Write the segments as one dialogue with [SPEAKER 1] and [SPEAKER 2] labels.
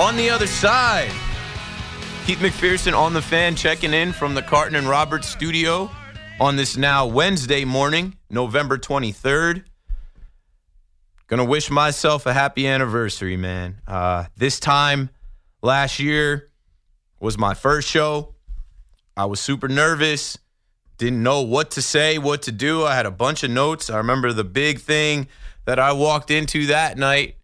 [SPEAKER 1] On the other side, Keith McPherson on the fan checking in from the Carton and Roberts studio on this now Wednesday morning, November 23rd. Gonna wish myself a happy anniversary, man. Uh, this time last year was my first show. I was super nervous, didn't know what to say, what to do. I had a bunch of notes. I remember the big thing that I walked into that night.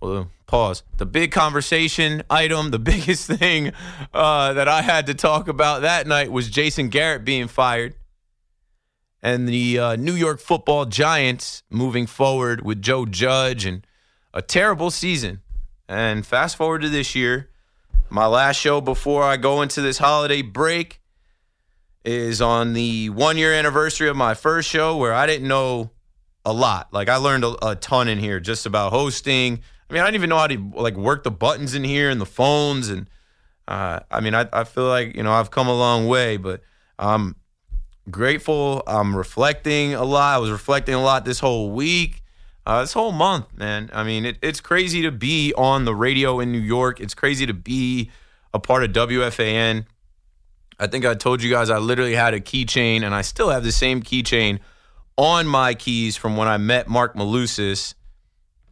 [SPEAKER 1] Well, pause. The big conversation item, the biggest thing uh, that I had to talk about that night was Jason Garrett being fired and the uh, New York football giants moving forward with Joe Judge and a terrible season. And fast forward to this year, my last show before I go into this holiday break is on the one year anniversary of my first show where I didn't know a lot. Like I learned a, a, ton in here just about hosting. I mean, I didn't even know how to like work the buttons in here and the phones. And uh, I mean, I, I feel like you know I've come a long way, but I'm grateful. I'm reflecting a lot. I was reflecting a lot this whole week, uh, this whole month, man. I mean, it, it's crazy to be on the radio in New York. It's crazy to be a part of WFAN. I think I told you guys I literally had a keychain, and I still have the same keychain on my keys from when I met Marc Malusis.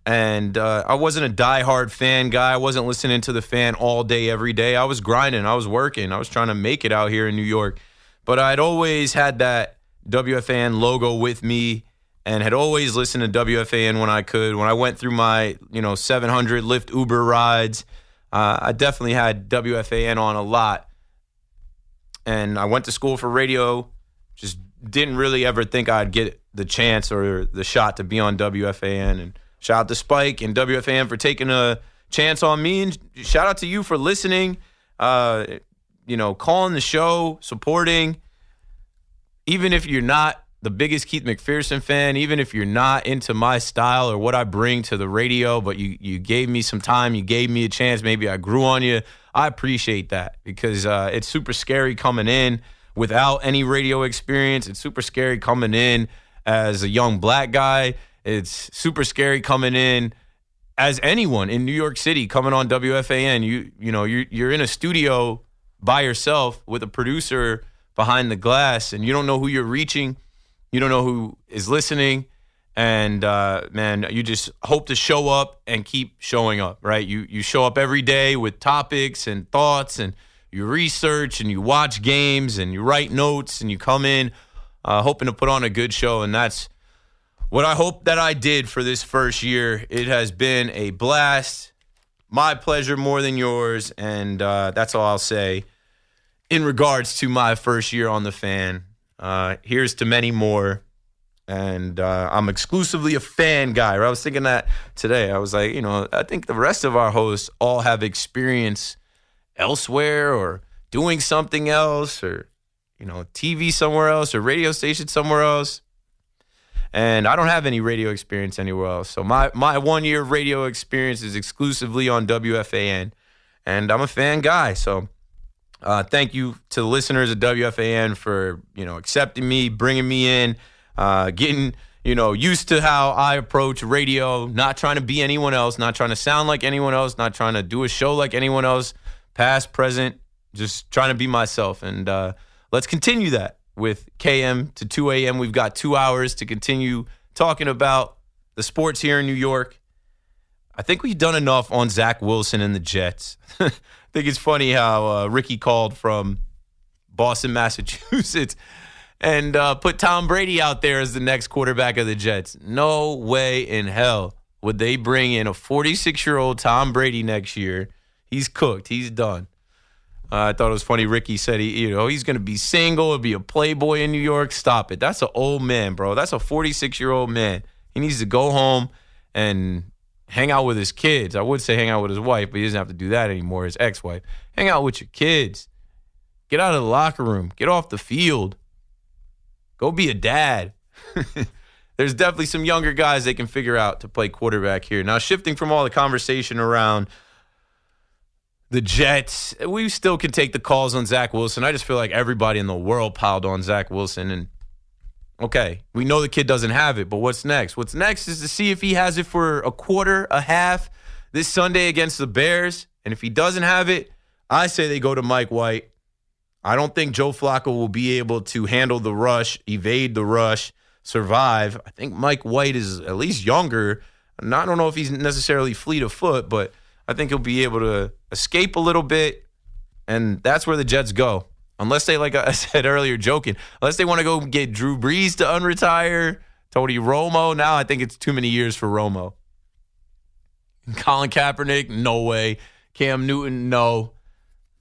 [SPEAKER 1] And uh, I wasn't a diehard fan guy. I wasn't listening to the fan all day, every day. I was grinding. I was working. I was trying to make it out here in New York. But I'd always had that WFAN logo with me and had always listened to WFAN when I could. When I went through my, you know, 700 Lyft Uber rides, uh, I definitely had WFAN on a lot. And I went to school for radio, just didn't really ever think I'd get the chance or the shot to be on WFAN. And shout out to Spike and WFAN for taking a chance on me. And shout out to you for listening, uh, you know, calling the show, supporting. Even if you're not the biggest Keith McPherson fan, even if you're not into my style or what I bring to the radio, but you you gave me some time, you gave me a chance, maybe I grew on you. I appreciate that because uh, it's super scary coming in without any radio experience. It's super scary coming in as a young black guy. It's super scary coming in as anyone in New York City coming on WFAN. You you know you're you're in a studio by yourself with a producer behind the glass, and you don't know who you're reaching. You don't know who is listening. And uh, man, you just hope to show up and keep showing up, right? You you show up every day with topics and thoughts, and you research and you watch games and you write notes and you come in uh, hoping to put on a good show. And that's what I hope that I did for this first year. It has been a blast, my pleasure more than yours, and uh, that's all I'll say in regards to my first year on the fan. Uh, here's to many more. And uh, I'm exclusively a fan guy. Right? I was thinking that today. I was like, you know, I think the rest of our hosts all have experience elsewhere or doing something else or, you know, TV somewhere else or radio station somewhere else. And I don't have any radio experience anywhere else. So my, my one year of radio experience is exclusively on WFAN. And I'm a fan guy. So uh, thank you to the listeners at WFAN for you know accepting me, bringing me in, uh, getting you know used to how I approach radio. Not trying to be anyone else, not trying to sound like anyone else, not trying to do a show like anyone else, past, present, just trying to be myself. And uh, let's continue that with KM to 2 a.m. We've got two hours to continue talking about the sports here in New York. I think we've done enough on Zach Wilson and the Jets. I think it's funny how uh, Ricky called from Boston, Massachusetts, and uh, put Tom Brady out there as the next quarterback of the Jets. No way in hell would they bring in a 46 year old Tom Brady next year. He's cooked. He's done. Uh, I thought it was funny. Ricky said he, you know, he's going to be single, He'll be a playboy in New York. Stop it. That's an old man, bro. That's a 46 year old man. He needs to go home and hang out with his kids. I would say hang out with his wife, but he doesn't have to do that anymore. His ex wife. Hang out with your kids. Get out of the locker room. Get off the field. Go be a dad. There's definitely some younger guys they can figure out to play quarterback here. Now, shifting from all the conversation around the Jets, we still can take the calls on Zach Wilson. I just feel like everybody in the world piled on Zach Wilson. And okay, we know the kid doesn't have it, but what's next? What's next is to see if he has it for a quarter, a half this Sunday against the Bears. And if he doesn't have it, I say they go to Mike White. I don't think Joe Flacco will be able to handle the rush, evade the rush, survive. I think Mike White is at least younger. I don't know if he's necessarily fleet of foot, but I think he'll be able to escape a little bit. And that's where the Jets go. Unless they, like I said earlier, joking, unless they want to go get Drew Brees to unretire, Tony Romo. Now I think it's too many years for Romo. Colin Kaepernick, no way. Cam Newton, no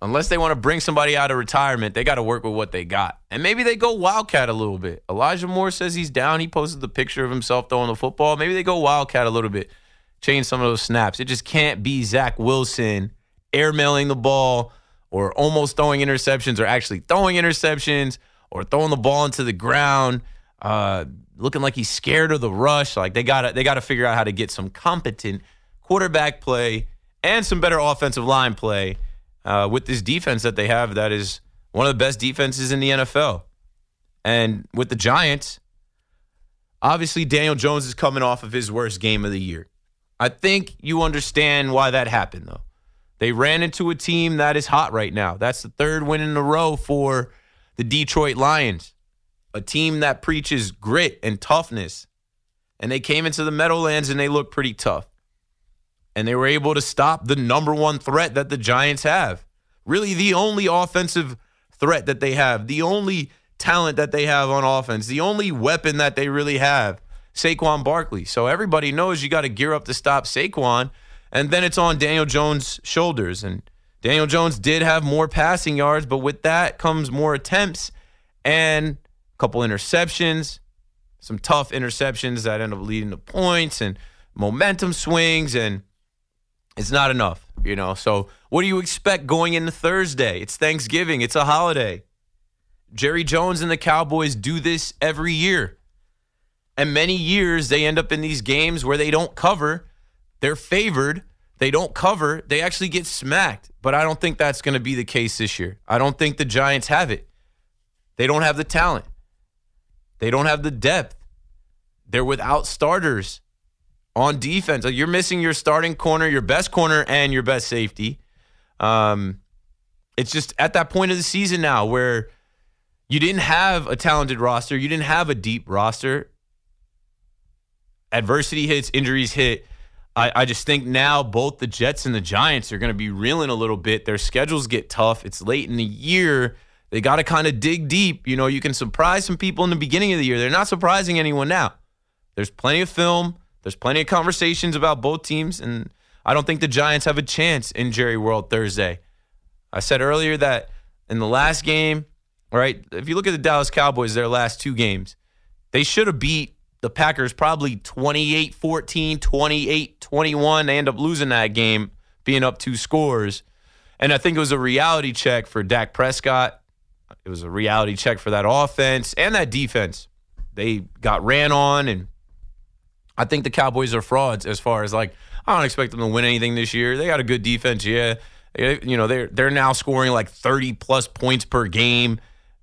[SPEAKER 1] unless they want to bring somebody out of retirement, they got to work with what they got. And maybe they go wildcat a little bit. Elijah Moore says he's down. He posted the picture of himself throwing the football. Maybe they go wildcat a little bit, change some of those snaps. It just can't be Zach Wilson airmailing the ball or almost throwing interceptions or actually throwing interceptions or throwing the ball into the ground. Uh, looking like he's scared of the rush. Like they got to they got to figure out how to get some competent quarterback play and some better offensive line play uh, with this defense that they have that is one of the best defenses in the NFL. And with the Giants, obviously Daniel Jones is coming off of his worst game of the year. I think you understand why that happened, though. They ran into a team that is hot right now. That's the third win in a row for the Detroit Lions, a team that preaches grit and toughness. And they came into the Meadowlands and they looked pretty tough and they were able to stop the number one threat that the Giants have. Really, the only offensive threat that they have, the only talent that they have on offense, the only weapon that they really have, Saquon Barkley. So everybody knows you got to gear up to stop Saquon, and then it's on Daniel Jones' shoulders. And Daniel Jones did have more passing yards, but with that comes more attempts and a couple interceptions, some tough interceptions that end up leading to points and momentum swings and it's not enough, you know. So, what do you expect going into Thursday? It's Thanksgiving, it's a holiday. Jerry Jones and the Cowboys do this every year. And many years they end up in these games where they don't cover. They're favored. They don't cover. They actually get smacked. But I don't think that's going to be the case this year. I don't think the Giants have it. They don't have the talent. They don't have the depth. They're without starters on defense. Like you're missing your starting corner, your best corner, and your best safety. Um, it's just at that point of the season now where you didn't have a talented roster, you didn't have a deep roster. Adversity hits, injuries hit. I, I just think now both the Jets and the Giants are going to be reeling a little bit. Their schedules get tough. It's late in the year. They got to kind of dig deep. You know, you can surprise some people in the beginning of the year. They're not surprising anyone now. There's plenty of film. There's plenty of conversations about both teams, and I don't think the Giants have a chance in Jerry World Thursday. I said earlier that in the last game, right? If you look at the Dallas Cowboys, their last two games, they should have beat the Packers probably 28 14, 28 21. They end up losing that game, being up two scores. And I think it was a reality check for Dak Prescott. It was a reality check for that offense and that defense. They got ran on and I think the Cowboys are frauds as far as like I don't expect them to win anything this year. They got a good defense, yeah. You know they're they're now scoring like thirty plus points per game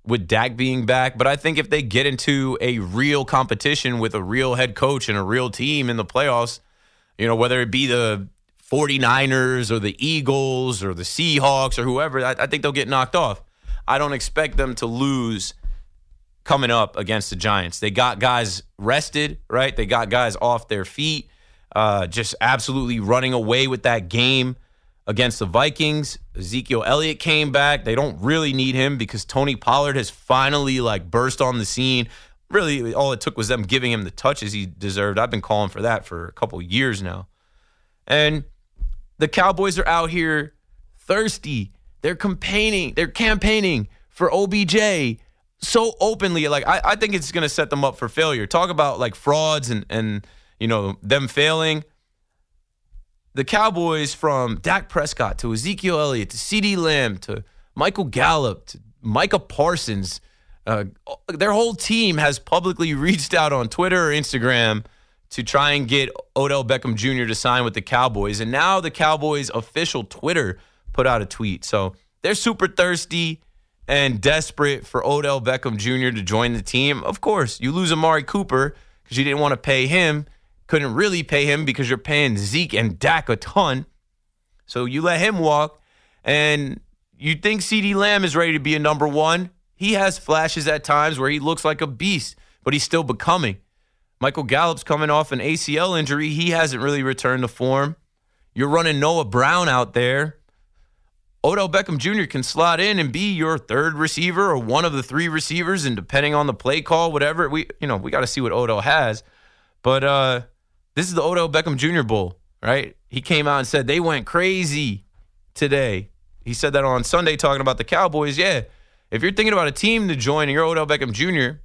[SPEAKER 1] with Dak being back. But I think if they get into a real competition with a real head coach and a real team in the playoffs, you know whether it be the 49ers or the Eagles or the Seahawks or whoever, I, I think they'll get knocked off. I don't expect them to lose coming up against the Giants. They got guys rested, right? They got guys off their feet, uh, just absolutely running away with that game. Against the Vikings. Ezekiel Elliott came back. They don't really need him because Tony Pollard has finally like burst on the scene. Really, all it took was them giving him the touches he deserved. I've been calling for that for a couple years now. And the Cowboys are out here thirsty. They're campaigning. They're campaigning for OBJ so openly. Like I, I think it's to set them up for failure. Talk about like frauds and and you know them failing. The Cowboys from Dak Prescott to Ezekiel Elliott to CeeDee Lamb to Michael Gallup to Micah Parsons. Uh, their whole team has publicly reached out on Twitter or Instagram to try and get Odell Beckham Jr. to sign with the Cowboys. And now the Cowboys' official Twitter put out a tweet. So they're super thirsty and desperate for Odell Beckham Jr. to join the team. Of course, you lose Amari Cooper because you didn't want to pay him, couldn't really pay him because you're paying Zeke and Dak a ton. So you let him walk, and you think CeeDee Lamb is ready to be a number one. He has flashes at times where he looks like a beast, but he's still becoming. Michael Gallup's coming off an ACL injury. He hasn't really returned to form. You're running Noah Brown out there. Odell Beckham Jr. can slot in and be your third receiver or one of the three receivers, and depending on the play call, whatever we you know we got to see what Odell has. But uh, this is the Odell Beckham Jr. Bowl, right? He came out and said they went crazy today. He said that on Sunday talking about the Cowboys. Yeah, if you're thinking about a team to join and you're Odell Beckham Jr.,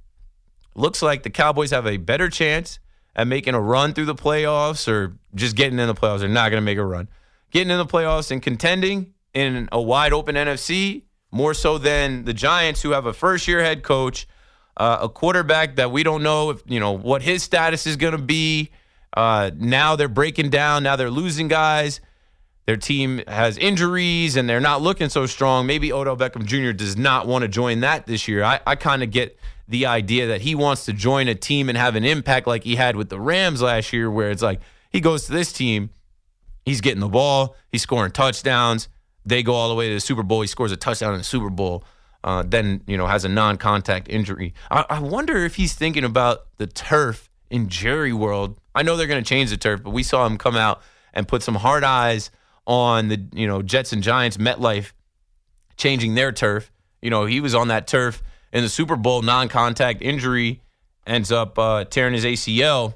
[SPEAKER 1] looks like the Cowboys have a better chance at making a run through the playoffs or just getting in the playoffs. They're not going to make a run. Getting in the playoffs and contending in a wide open NFC, more so than the Giants, who have a first year head coach, uh, a quarterback that we don't know if, you know, what his status is going to be. Uh, now they're breaking down. Now they're losing guys. Their team has injuries and they're not looking so strong. Maybe Odell Beckham Jr. does not want to join that this year. I, I kind of get the idea that he wants to join a team and have an impact like he had with the Rams last year, where it's like he goes to this team, he's getting the ball, he's scoring touchdowns. They go all the way to the Super Bowl. He scores a touchdown in the Super Bowl. Uh, then you know has a non-contact injury. I, I wonder if he's thinking about the turf in Jerry World. I know they're going to change the turf, but we saw him come out and put some hard eyes on the you know Jets and Giants MetLife changing their turf. You know he was on that turf in the Super Bowl, non contact injury, ends up uh, tearing his ACL.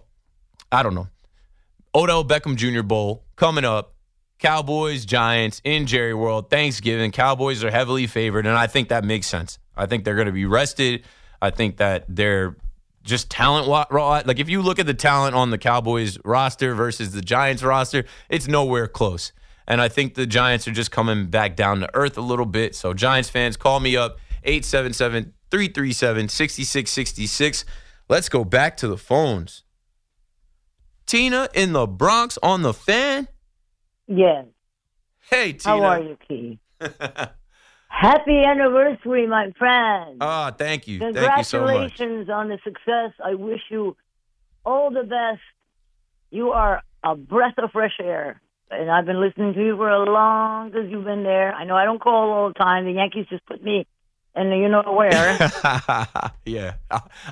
[SPEAKER 1] I don't know. Odell Beckham Jr. Bowl coming up. Cowboys, Giants in Jerry World, Thanksgiving. Cowboys are heavily favored, and I think that makes sense. I think they're going to be rested. I think that they're just talent raw. Like if you look at the talent on the Cowboys roster versus the Giants roster, it's nowhere close. And I think the Giants are just coming back down to earth a little bit. So Giants fans, call me up 877 337 6666. Let's go back to the phones. Tina in the Bronx on the fan?
[SPEAKER 2] Yes.
[SPEAKER 1] Hey, Tina.
[SPEAKER 2] How are you, Key? Happy anniversary, my friend.
[SPEAKER 1] Ah, oh, thank you.
[SPEAKER 2] Congratulations
[SPEAKER 1] so
[SPEAKER 2] on the success. I wish you all the best. You are a breath of fresh air. And I've been listening to you for as long as you've been there. I know I don't call all the time. The Yankees just put me and you know where.
[SPEAKER 1] yeah,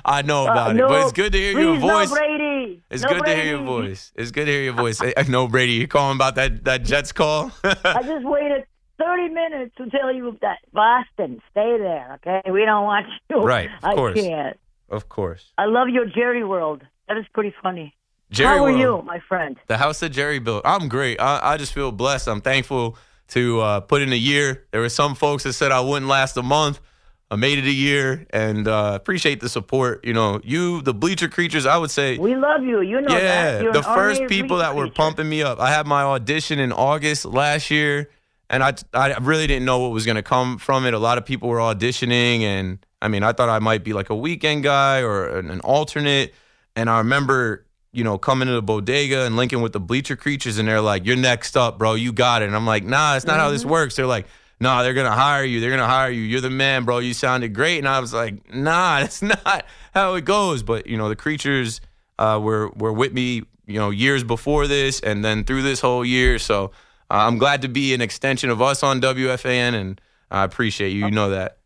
[SPEAKER 1] I know about uh, no, it, but it's good to hear your voice.
[SPEAKER 2] No Brady.
[SPEAKER 1] It's
[SPEAKER 2] no
[SPEAKER 1] good
[SPEAKER 2] Brady.
[SPEAKER 1] to hear your voice. It's good to hear your voice. I know Brady. You calling about that that Jets call?
[SPEAKER 2] I just waited 30 minutes to tell you that Boston, stay there, okay? We don't want you.
[SPEAKER 1] Right, of
[SPEAKER 2] I
[SPEAKER 1] course.
[SPEAKER 2] can't.
[SPEAKER 1] Of course.
[SPEAKER 2] I love your Jerry World. That is pretty funny.
[SPEAKER 1] Jerry
[SPEAKER 2] How are
[SPEAKER 1] World,
[SPEAKER 2] you, my friend?
[SPEAKER 1] The house that Jerry built. I'm great. I, I just feel blessed. I'm thankful to uh, put in a year. There were some folks that said I wouldn't last a month. I made it a year and uh, appreciate the support. You know, you, the bleacher creatures, I would say.
[SPEAKER 2] We love you. You know
[SPEAKER 1] yeah, the first people that were pumping me up. I had my audition in August last year, and I, I really didn't know what was going to come from it. A lot of people were auditioning, and I mean, I thought I might be like a weekend guy or an, an alternate. And I remember, you know, coming to the bodega and linking with the bleacher creatures, and they're like, "You're next up, bro. You got it." And I'm like, "Nah, it's not mm-hmm. how this mm-hmm. works." They're like "Nah, they're gonna hire you. They're gonna hire you. You're the man, bro. You sounded great. And I was like, nah, that's not how it goes. But you know, the creatures uh, were were with me, you know, years before this, and then through this whole year. So Uh, I'm glad to be an extension of us on WFAN, and I appreciate you. You know that.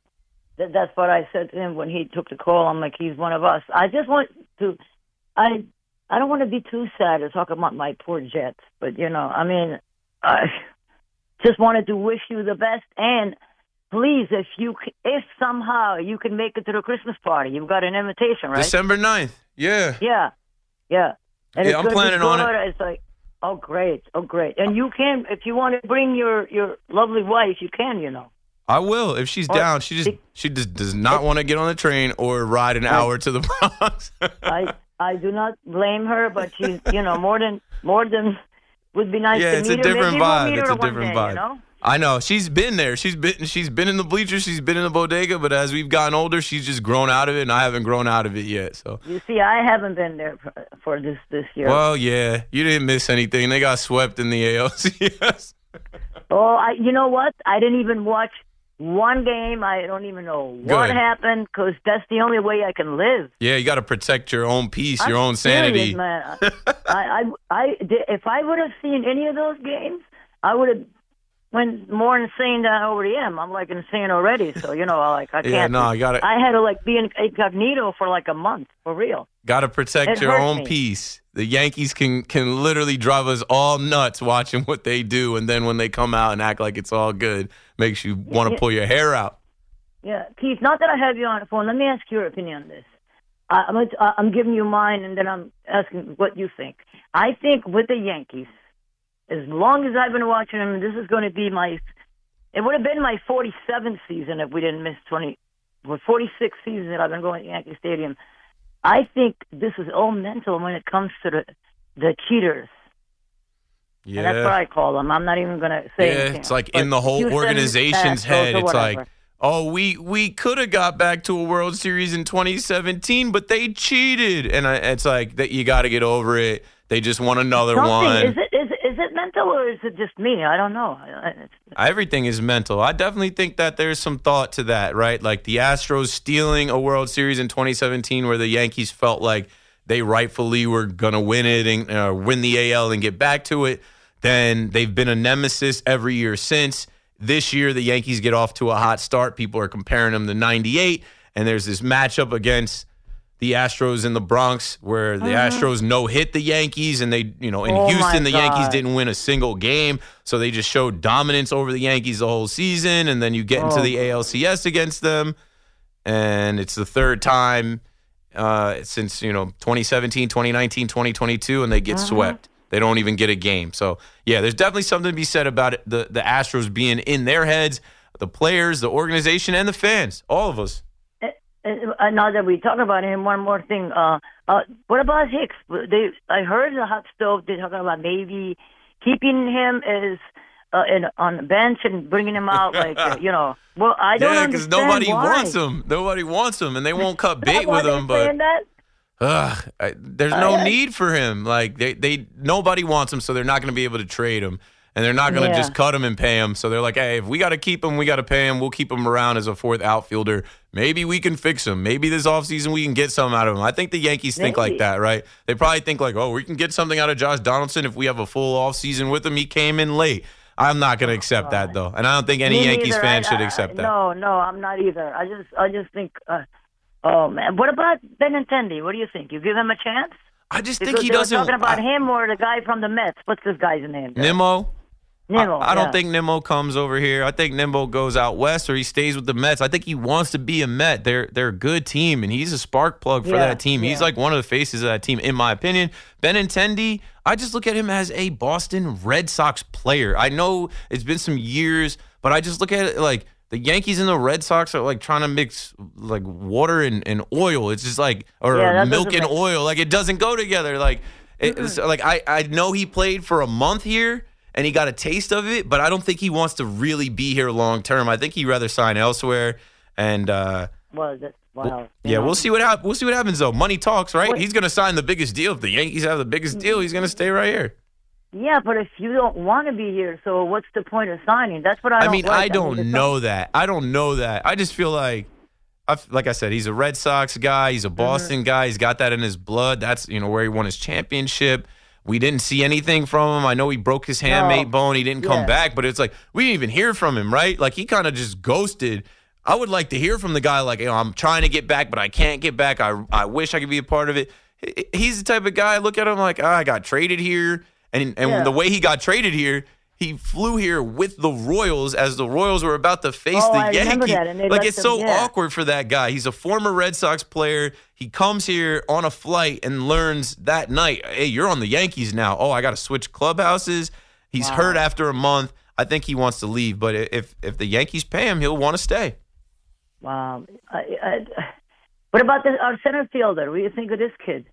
[SPEAKER 2] That's what I said to him when he took the call. I'm like, he's one of us. I just want to, I, I don't want to be too sad to talk about my poor Jets, but you know, I mean, I just wanted to wish you the best and please, if you if somehow you can make it to the Christmas party, you've got an invitation, right?
[SPEAKER 1] December 9th. Yeah.
[SPEAKER 2] Yeah, yeah. And
[SPEAKER 1] Yeah,
[SPEAKER 2] it's
[SPEAKER 1] I'm planning on it.
[SPEAKER 2] It's like, oh great, oh great. And you can, if you want to bring your your lovely wife, you can. You know.
[SPEAKER 1] I will if she's
[SPEAKER 2] Or-
[SPEAKER 1] down. She just she just does not want to get on the train or ride an hour to the Bronx.
[SPEAKER 2] I I do not blame her, but she's you know more than more than would be nice
[SPEAKER 1] yeah,
[SPEAKER 2] to
[SPEAKER 1] it's
[SPEAKER 2] meet
[SPEAKER 1] a
[SPEAKER 2] her.
[SPEAKER 1] different
[SPEAKER 2] Maybe we'll
[SPEAKER 1] vibe.
[SPEAKER 2] meet
[SPEAKER 1] It's
[SPEAKER 2] her
[SPEAKER 1] a different
[SPEAKER 2] day,
[SPEAKER 1] vibe.
[SPEAKER 2] You know?
[SPEAKER 1] I know she's been there. She's been she's been in the bleachers. She's been in the bodega. But as we've gotten older, she's just grown out of it, and I haven't grown out of it yet. So,
[SPEAKER 2] You see, I haven't been there for, this this year.
[SPEAKER 1] well, yeah, you didn't miss anything. They got swept in the ALCS.
[SPEAKER 2] oh, I you know what? I didn't even watch one game. I don't even know what happened because that's the only way I can live.
[SPEAKER 1] yeah, you got to protect your own peace, your
[SPEAKER 2] I'm
[SPEAKER 1] own sanity.
[SPEAKER 2] serious, man. I, I, I, if I would have seen any of those games, I would have went more insane than I already am. I'm like insane already, so you know, like I can't.
[SPEAKER 1] yeah, no, I gotta-
[SPEAKER 2] I had to like be in incognito for like a month for real.
[SPEAKER 1] Got to protect
[SPEAKER 2] It
[SPEAKER 1] your own
[SPEAKER 2] me.
[SPEAKER 1] peace. The Yankees can can literally drive us all nuts watching what they do, and then when they come out and act like it's all good, makes you want to
[SPEAKER 2] Yeah.
[SPEAKER 1] pull your hair out.
[SPEAKER 2] Yeah, Keith. Not that I have you on the phone. Let me ask your opinion on this. I, I'm I'm giving you mine, and then I'm asking what you think. I think with the Yankees, as long as I've been watching them, this is going to be my. It would have been my 47th season if we didn't miss 20. Well, 46 seasons that I've been going to Yankee Stadium. I think this is all mental when it comes to the the cheaters.
[SPEAKER 1] Yeah,
[SPEAKER 2] And that's what I call them. I'm not even going to say
[SPEAKER 1] yeah,
[SPEAKER 2] anything.
[SPEAKER 1] it's like
[SPEAKER 2] But
[SPEAKER 1] in the whole organization's head. It's like, oh, we we could have got back to a World Series in 2017, but they cheated, and I, it's like that. You got to get over it. They just won another
[SPEAKER 2] Something.
[SPEAKER 1] one.
[SPEAKER 2] Is it it, mental or is it just me? I don't know.
[SPEAKER 1] Everything is mental. I definitely think that there's some thought to that, right? Like the Astros stealing a World Series in 2017, where the Yankees felt like they rightfully were going to win it and uh, win the AL and get back to it. Then they've been a nemesis every year since. This year, the Yankees get off to a hot start. People are comparing them to 98, and there's this matchup against the Astros in the Bronx where the Astros no hit the Yankees and they, you know, in
[SPEAKER 2] Mm-hmm. Oh,
[SPEAKER 1] Houston the Yankees didn't win a single game, so they just showed dominance over the Yankees the whole season and then you get into
[SPEAKER 2] Oh,
[SPEAKER 1] the ALCS against them and it's the third time uh, since, you know, 2017, 2019, 2022 and they get
[SPEAKER 2] Uh-huh.
[SPEAKER 1] swept. They don't even get a game. So, yeah, there's definitely something to be said about it, the the Astros being in their heads, the players, the organization and the fans, all of us.
[SPEAKER 2] Uh, now that we talk about him, one more thing. Uh, uh, what about Hicks? They, I heard the hot stove. They're talking about maybe keeping him as uh, in, on the bench and bringing him out, like uh, you know. Well, I don't
[SPEAKER 1] Yeah, because nobody
[SPEAKER 2] why.
[SPEAKER 1] wants him. Nobody wants him, and they won't cut bait with him. But ugh, I, there's no need for him. Like they, they, nobody wants him, so they're not going to be able to trade him, and they're not going to
[SPEAKER 2] Yeah.
[SPEAKER 1] just cut him and pay him. So they're like, hey, if we got to keep him, we got to pay him. We'll keep him around as a fourth outfielder. Maybe we can fix him. Maybe this offseason we can get something out of him. I think the Yankees think like that, right? They probably think like, oh, we can get something out of Josh Donaldson if we have a full offseason with him. He came in late. I'm not going to accept that though, and I don't think any Yankees
[SPEAKER 2] neither.
[SPEAKER 1] fan
[SPEAKER 2] I-
[SPEAKER 1] should
[SPEAKER 2] I-
[SPEAKER 1] accept that.
[SPEAKER 2] No, no, I'm not either. I just, I just think. Uh, oh man, what about Benintendi? What do you think? You give him a chance?
[SPEAKER 1] I just
[SPEAKER 2] Because
[SPEAKER 1] think he doesn't.
[SPEAKER 2] talking about
[SPEAKER 1] I-
[SPEAKER 2] him or the guy from the Mets. What's this guy's name?
[SPEAKER 1] Nimmo. I, I don't
[SPEAKER 2] yeah.
[SPEAKER 1] think Nimmo comes over here. I think Nimmo goes out west or he stays with the Mets. I think he wants to be a Met. They're they're a good team and he's a spark plug for
[SPEAKER 2] Yeah,
[SPEAKER 1] that team. He's like one of the faces of that team, in my opinion. Benintendi, I just look at him as a Boston Red Sox player. I know it's been some years, but I just look at it like the Yankees and the Red Sox are like trying to mix like water and, and oil. It's just like or
[SPEAKER 2] Yeah,
[SPEAKER 1] milk and
[SPEAKER 2] make-
[SPEAKER 1] oil. Like it doesn't go together. Like it's like I, I know he played for a month here and he got a taste of it, but I don't think he wants to really be here long term. I think he'd rather sign elsewhere. And uh,
[SPEAKER 2] Well, that's, wow.
[SPEAKER 1] yeah, we'll see what happens. We'll see what happens though. Money talks, right? He's going to sign the biggest deal. If the Yankees have the biggest deal, he's going to stay right here.
[SPEAKER 2] Yeah, but if you don't want to be here, so what's the point of signing? That's what I.
[SPEAKER 1] I mean,
[SPEAKER 2] like.
[SPEAKER 1] I don't
[SPEAKER 2] it's
[SPEAKER 1] know that. I don't know that. I just feel like, I like I said, he's a Red Sox guy. He's a Boston guy. He's got that in his blood. That's you know where he won his championship. We didn't see anything from him. I know he broke his hamate
[SPEAKER 2] No.
[SPEAKER 1] bone. He didn't come
[SPEAKER 2] Yeah.
[SPEAKER 1] back, but it's like we didn't even hear from him, right? Like he kind of just ghosted. I would like to hear from the guy, like, you know, I'm trying to get back, but I can't get back. I I wish I could be a part of it. He's the type of guy. I look at him like, ah, I got traded here, and and
[SPEAKER 2] Yeah.
[SPEAKER 1] the way he got traded here, he flew here with the Royals as the Royals were about to face
[SPEAKER 2] Oh,
[SPEAKER 1] the
[SPEAKER 2] I
[SPEAKER 1] Yankees. Like it's so
[SPEAKER 2] yeah.
[SPEAKER 1] awkward for that guy. He's a former Red Sox player. He comes here on a flight and learns that night, hey, you're on the Yankees now. Oh, I got to switch clubhouses. He's hurt after a month. I think he wants to leave, but if if the Yankees pay him, he'll want to stay.
[SPEAKER 2] Wow. I, I, what about the, our center fielder? What do you think of this kid?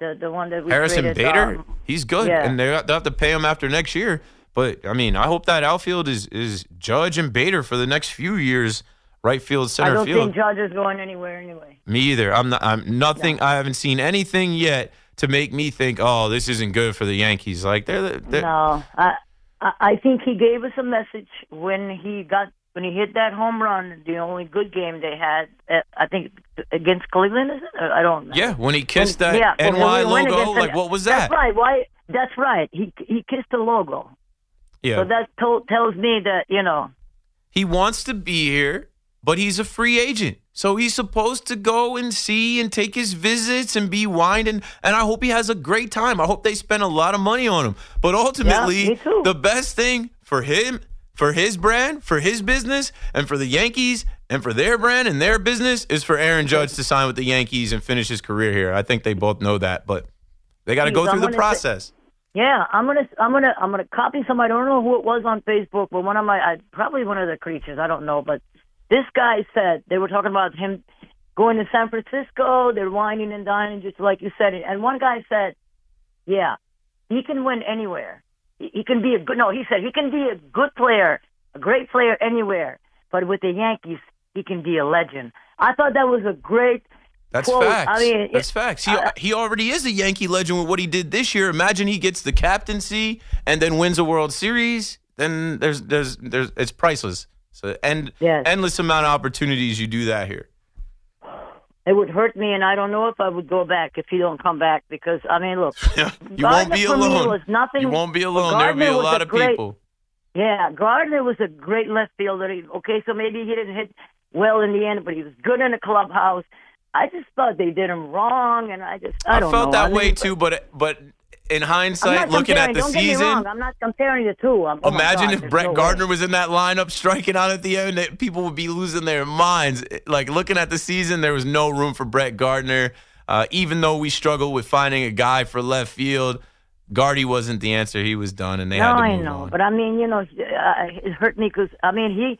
[SPEAKER 2] The the one that we
[SPEAKER 1] Harrison
[SPEAKER 2] traded,
[SPEAKER 1] Bader,
[SPEAKER 2] um,
[SPEAKER 1] he's good,
[SPEAKER 2] yeah.
[SPEAKER 1] and they they'll have to pay him after next year. But I mean, I hope that outfield is is Judge and Bader for the next few years, right field, center field.
[SPEAKER 2] I don't
[SPEAKER 1] field.
[SPEAKER 2] think Judge is going anywhere anyway.
[SPEAKER 1] me either. I'm not. I'm nothing. I haven't seen anything yet to make me think, oh, this isn't good for the Yankees. Like they're, the- they're
[SPEAKER 2] No, I I think he gave us a message when he got when he hit that home run. The only good game they had, uh, I think, against Cleveland. Is it? I don't. know.
[SPEAKER 1] yeah. When he kissed that
[SPEAKER 2] yeah, when
[SPEAKER 1] NY logo, like what was that?
[SPEAKER 2] That's right. Why? That's right. He he kissed the logo.
[SPEAKER 1] Yeah.
[SPEAKER 2] So that told, tells me that you know.
[SPEAKER 1] he wants to be here, but he's a free agent. So he's supposed to go and see and take his visits and be winding. And I hope he has a great time. I hope they spend a lot of money on him. But ultimately,
[SPEAKER 2] too.
[SPEAKER 1] the best thing for him, for his brand, for his business, and for the Yankees and for their brand and their business is for Aaron Judge to sign with the Yankees and finish his career here. I think they both know that, but they got to go through the
[SPEAKER 2] gonna say-
[SPEAKER 1] process.
[SPEAKER 2] Yeah, I'm gonna I'm gonna I'm gonna copy somebody. I don't know who it was on Facebook, but one of my I, probably one of the creatures. I don't know, but this guy said they were talking about him going to San Francisco. They're wining and dining, just like you said. And one guy said, "Yeah, he can win anywhere. He, can be a good. No, he said he can be a good player, a great player anywhere. But with the Yankees, he can be a legend." I thought that was a great.
[SPEAKER 1] That's
[SPEAKER 2] quote.
[SPEAKER 1] facts.
[SPEAKER 2] I mean,
[SPEAKER 1] That's
[SPEAKER 2] it-
[SPEAKER 1] facts. He,
[SPEAKER 2] uh,
[SPEAKER 1] he already is a Yankee legend with what he did this year. Imagine he gets the captaincy and then wins a World Series. Then there's there's there's it's priceless. So end
[SPEAKER 2] Yes.
[SPEAKER 1] endless amount of opportunities you do that here.
[SPEAKER 2] It would hurt me, and I don't know if I would go back if he don't come back because I mean, look,
[SPEAKER 1] you won't be alone.
[SPEAKER 2] was nothing-
[SPEAKER 1] you won't be alone. There'll be a lot
[SPEAKER 2] a
[SPEAKER 1] of
[SPEAKER 2] great-
[SPEAKER 1] people.
[SPEAKER 2] yeah, Gardner was a great left fielder. Okay, so maybe he didn't hit well in the end, but he was good in the clubhouse. I just thought they did him wrong, and I just I,
[SPEAKER 1] I, felt
[SPEAKER 2] know.
[SPEAKER 1] that
[SPEAKER 2] I
[SPEAKER 1] way too, but but in hindsight, looking at the
[SPEAKER 2] don't get me
[SPEAKER 1] season,
[SPEAKER 2] wrong. I'm not comparing the two. I'm, oh
[SPEAKER 1] Imagine
[SPEAKER 2] God,
[SPEAKER 1] if Brett
[SPEAKER 2] no way.
[SPEAKER 1] Gardner was in that lineup striking out at the end, that people would be losing their minds. Like looking at the season, there was no room for Brett Gardner. Uh, even though we struggled with finding a guy for left field, Gardy wasn't the answer. He was done, and they
[SPEAKER 2] No,
[SPEAKER 1] had to
[SPEAKER 2] I
[SPEAKER 1] move
[SPEAKER 2] know,
[SPEAKER 1] on.
[SPEAKER 2] but I mean, you know, uh, it hurt me because I mean, he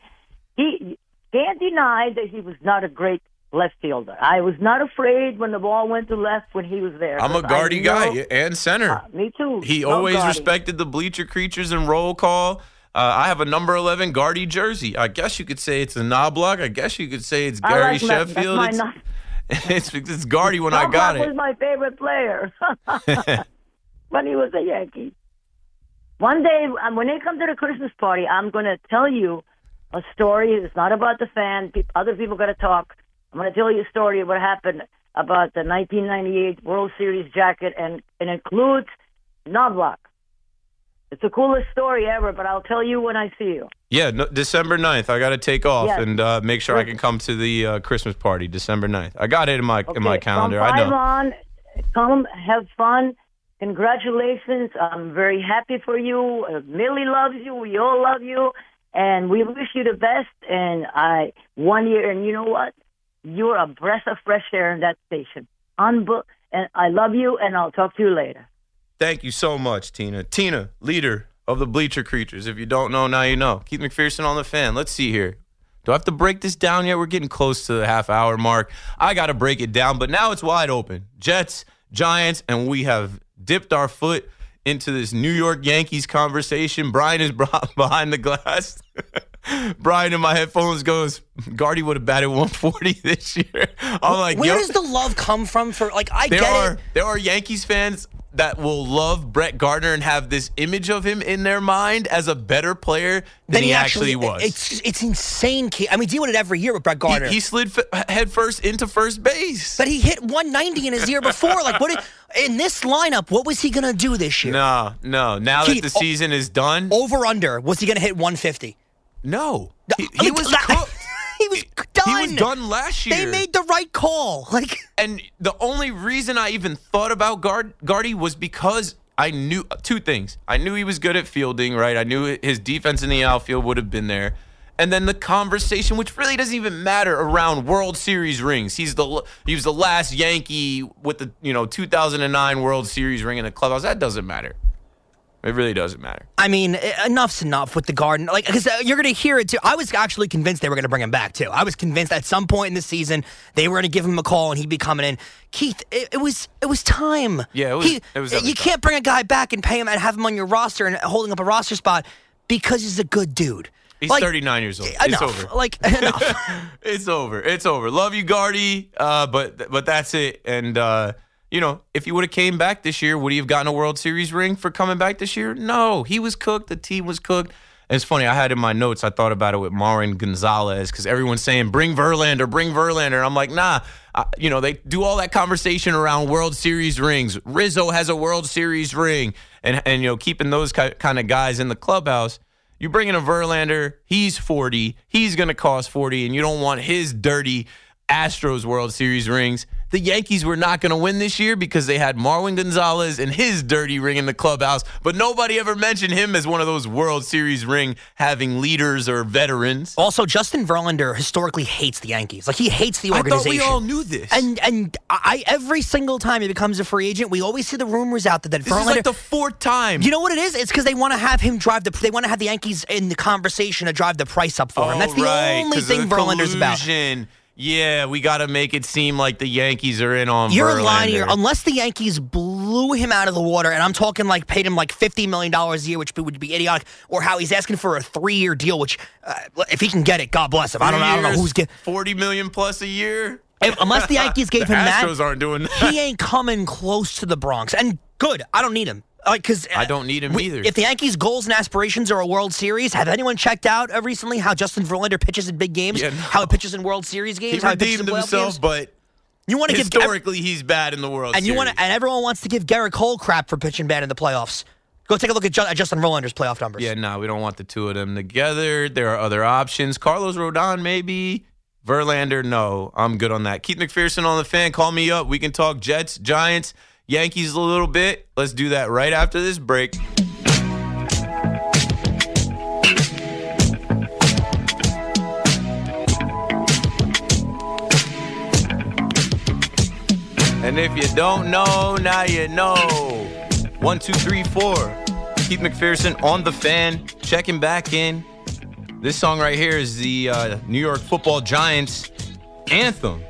[SPEAKER 2] he can't deny that he was not a great left fielder. I was not afraid when the ball went to left when he was there.
[SPEAKER 1] I'm a guardy
[SPEAKER 2] know-
[SPEAKER 1] guy and center.
[SPEAKER 2] Uh, me too.
[SPEAKER 1] He
[SPEAKER 2] Love
[SPEAKER 1] always
[SPEAKER 2] Gardy.
[SPEAKER 1] respected the bleacher creatures and roll call. Uh, I have a number 11 Gardy jersey. I guess you could say it's a Knoblauch. I guess you could say it's Gary
[SPEAKER 2] like.
[SPEAKER 1] Sheffield.
[SPEAKER 2] My
[SPEAKER 1] It's, it's, it's Gardy when I got
[SPEAKER 2] was
[SPEAKER 1] it.
[SPEAKER 2] my favorite player when he was a Yankee. One day, um, when they come to the Christmas party, I'm going to tell you a story. It's not about the fan. Pe- Other people got to talk. I'm going to tell you a story of what happened about the 1998 World Series jacket, and it includes Knoblauch. It's the coolest story ever, but I'll tell you when I see you.
[SPEAKER 1] Yeah, no, December 9th. I got to take off
[SPEAKER 2] Yes.
[SPEAKER 1] and uh, make sure I can come to the uh, Christmas party December 9th. I got it in my in my calendar.
[SPEAKER 2] From
[SPEAKER 1] I know.
[SPEAKER 2] on, come have fun. Congratulations! I'm very happy for you. Uh, Millie loves you. We all love you, and we wish you the best. And I one year, and you know what? You're a breath of fresh air in that station. Unbo- and I love you, and I'll talk to you later.
[SPEAKER 1] Thank you so much, Tina. Tina, leader of the Bleacher Creatures. If you don't know, now you know. Keith McPherson on the fan. Let's see here. Do I have to break this down yet? We're getting close to the half hour mark. I got to break it down, but now it's wide open. Jets, Giants, and we have dipped our foot into this New York Yankees conversation. Brian is behind the glass. Brian in my headphones goes, Gardy would have batted 140 this year. I'm like,
[SPEAKER 3] Where does the love come from? For like, I
[SPEAKER 1] there
[SPEAKER 3] get
[SPEAKER 1] are
[SPEAKER 3] it.
[SPEAKER 1] there are Yankees fans that will love Brett Gardner and have this image of him in their mind as a better player than,
[SPEAKER 3] Then
[SPEAKER 1] he, actually, was.
[SPEAKER 3] It's it's insane. I mean, deal with it every year with Brett Gardner.
[SPEAKER 1] he slid f- head first into first base.
[SPEAKER 3] but he hit 190 in his year before. Like, what? Did, in this lineup, what was he gonna do this year?
[SPEAKER 1] no, no. Now
[SPEAKER 3] Keith,
[SPEAKER 1] that the season is done,
[SPEAKER 3] Over under. Was he gonna hit 150?
[SPEAKER 1] No. He, he was cooked.
[SPEAKER 3] he was done.
[SPEAKER 1] He was done last year.
[SPEAKER 3] They made the right call. Like,
[SPEAKER 1] and the only reason I even thought about Guard Gardy was because I knew uh, two things. I knew he was good at fielding, right? I knew his defense in the outfield would have been there. And then the conversation, which really doesn't even matter, around World Series rings. He's the he was the last Yankee with the you know 2009 World Series ring in the clubhouse. That doesn't matter. It really doesn't matter.
[SPEAKER 3] I mean, enough's enough with the Garden. Like, because uh, you're going to hear it too. I was actually convinced they were going to bring him back too. I was convinced at some point in the season they were going to give him a call and he'd be coming in. Keith, it, it was it was time.
[SPEAKER 1] Yeah, it was. He, it was
[SPEAKER 3] you can't bring a guy back and pay him and have him on your roster and holding up a roster spot because he's a good dude.
[SPEAKER 1] He's
[SPEAKER 3] like,
[SPEAKER 1] 39 years old.
[SPEAKER 3] Enough.
[SPEAKER 1] It's over.
[SPEAKER 3] Like enough.
[SPEAKER 1] it's over. It's over. Love you, Gardy. Uh, but but that's it. And uh, you know, if he would have came back this year, would he have gotten a World Series ring for coming back this year? No, he was cooked. The team was cooked. And it's funny. I had in my notes. I thought about it with Marwin Gonzalez because everyone's saying bring Verlander, bring Verlander. I'm like, nah. I, you know, they do all that conversation around World Series rings. Rizzo has a World Series ring, and and you know, keeping those kind of guys in the clubhouse. You bring in a Verlander, he's 40, he's going to cost 40, and you don't want his dirty Astros World Series rings. The Yankees were not going to win this year because they had Marwin Gonzalez and his dirty ring in the clubhouse, but nobody ever mentioned him as one of those World Series ring having leaders or veterans.
[SPEAKER 3] Also, Justin Verlander historically hates the Yankees. Like he hates the organization.
[SPEAKER 1] I thought we all knew this.
[SPEAKER 3] And and I every single time he becomes a free agent, we always see the rumors out there that
[SPEAKER 1] this
[SPEAKER 3] Verlander.
[SPEAKER 1] is like the fourth time.
[SPEAKER 3] You know what it is? It's because they want to have him drive the. They want to have the Yankees in the conversation to drive the price up for him.
[SPEAKER 1] Oh,
[SPEAKER 3] That's the
[SPEAKER 1] right,
[SPEAKER 3] only thing Verlander's about.
[SPEAKER 1] Yeah, we got to make it seem like the Yankees are in on
[SPEAKER 3] You're
[SPEAKER 1] Verlander.
[SPEAKER 3] lying here. Unless the Yankees blew him out of the water, and I'm talking like paid him like $50 million a year, which would be idiotic, or how he's asking for a three year deal, which uh, if he can get it, God bless him. I don't know. I don't know who's getting.
[SPEAKER 1] forty million plus a year.
[SPEAKER 3] Unless the Yankees gave
[SPEAKER 1] the
[SPEAKER 3] him that,
[SPEAKER 1] Astros aren't doing that.
[SPEAKER 3] he ain't coming close to the Bronx. And good. I don't need him. Like, cause
[SPEAKER 1] I don't need him
[SPEAKER 3] we-
[SPEAKER 1] either.
[SPEAKER 3] If the Yankees' goals and aspirations are a World Series, have anyone checked out uh, recently how Justin Verlander pitches in big games?
[SPEAKER 1] Yeah, no.
[SPEAKER 3] How he pitches in World Series games?
[SPEAKER 1] he
[SPEAKER 3] how he pitches in
[SPEAKER 1] himself,
[SPEAKER 3] games?
[SPEAKER 1] but
[SPEAKER 3] You want to give
[SPEAKER 1] historically he's bad in the World
[SPEAKER 3] and you want and everyone wants to give Gerrit Cole crap for pitching bad in the playoffs. Go take a look at, Ju- at Justin Verlander's playoff numbers.
[SPEAKER 1] Yeah, no, we don't want the two of them together. There are other options. Carlos Rodon, maybe. Verlander, no. I'm good on that. Keith McPherson on the fan. Call me up. We can talk Jets, Giants, Yankees a little bit. Let's do that right after this break. And if you don't know, now you know. One, two, three, four. Keith McPherson on the fan, checking back in. This song right here is the uh, New York Football Giants anthem.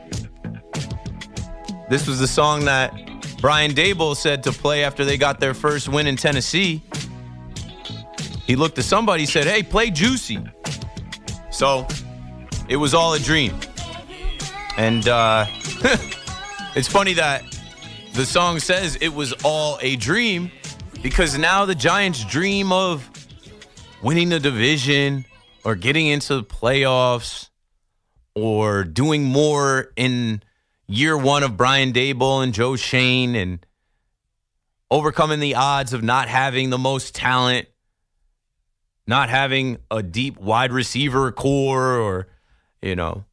[SPEAKER 1] This was the song that Brian Daboll said to play after they got their first win in Tennessee. He looked to somebody, said, "Hey, play Juicy." So it was all a dream, and uh, it's funny that the song says it was all a dream because now the Giants dream of winning the division or getting into the playoffs or doing more in year one of Brian Daboll and Joe Schoen and overcoming the odds of not having the most talent, not having a deep wide receiver corps or, you know,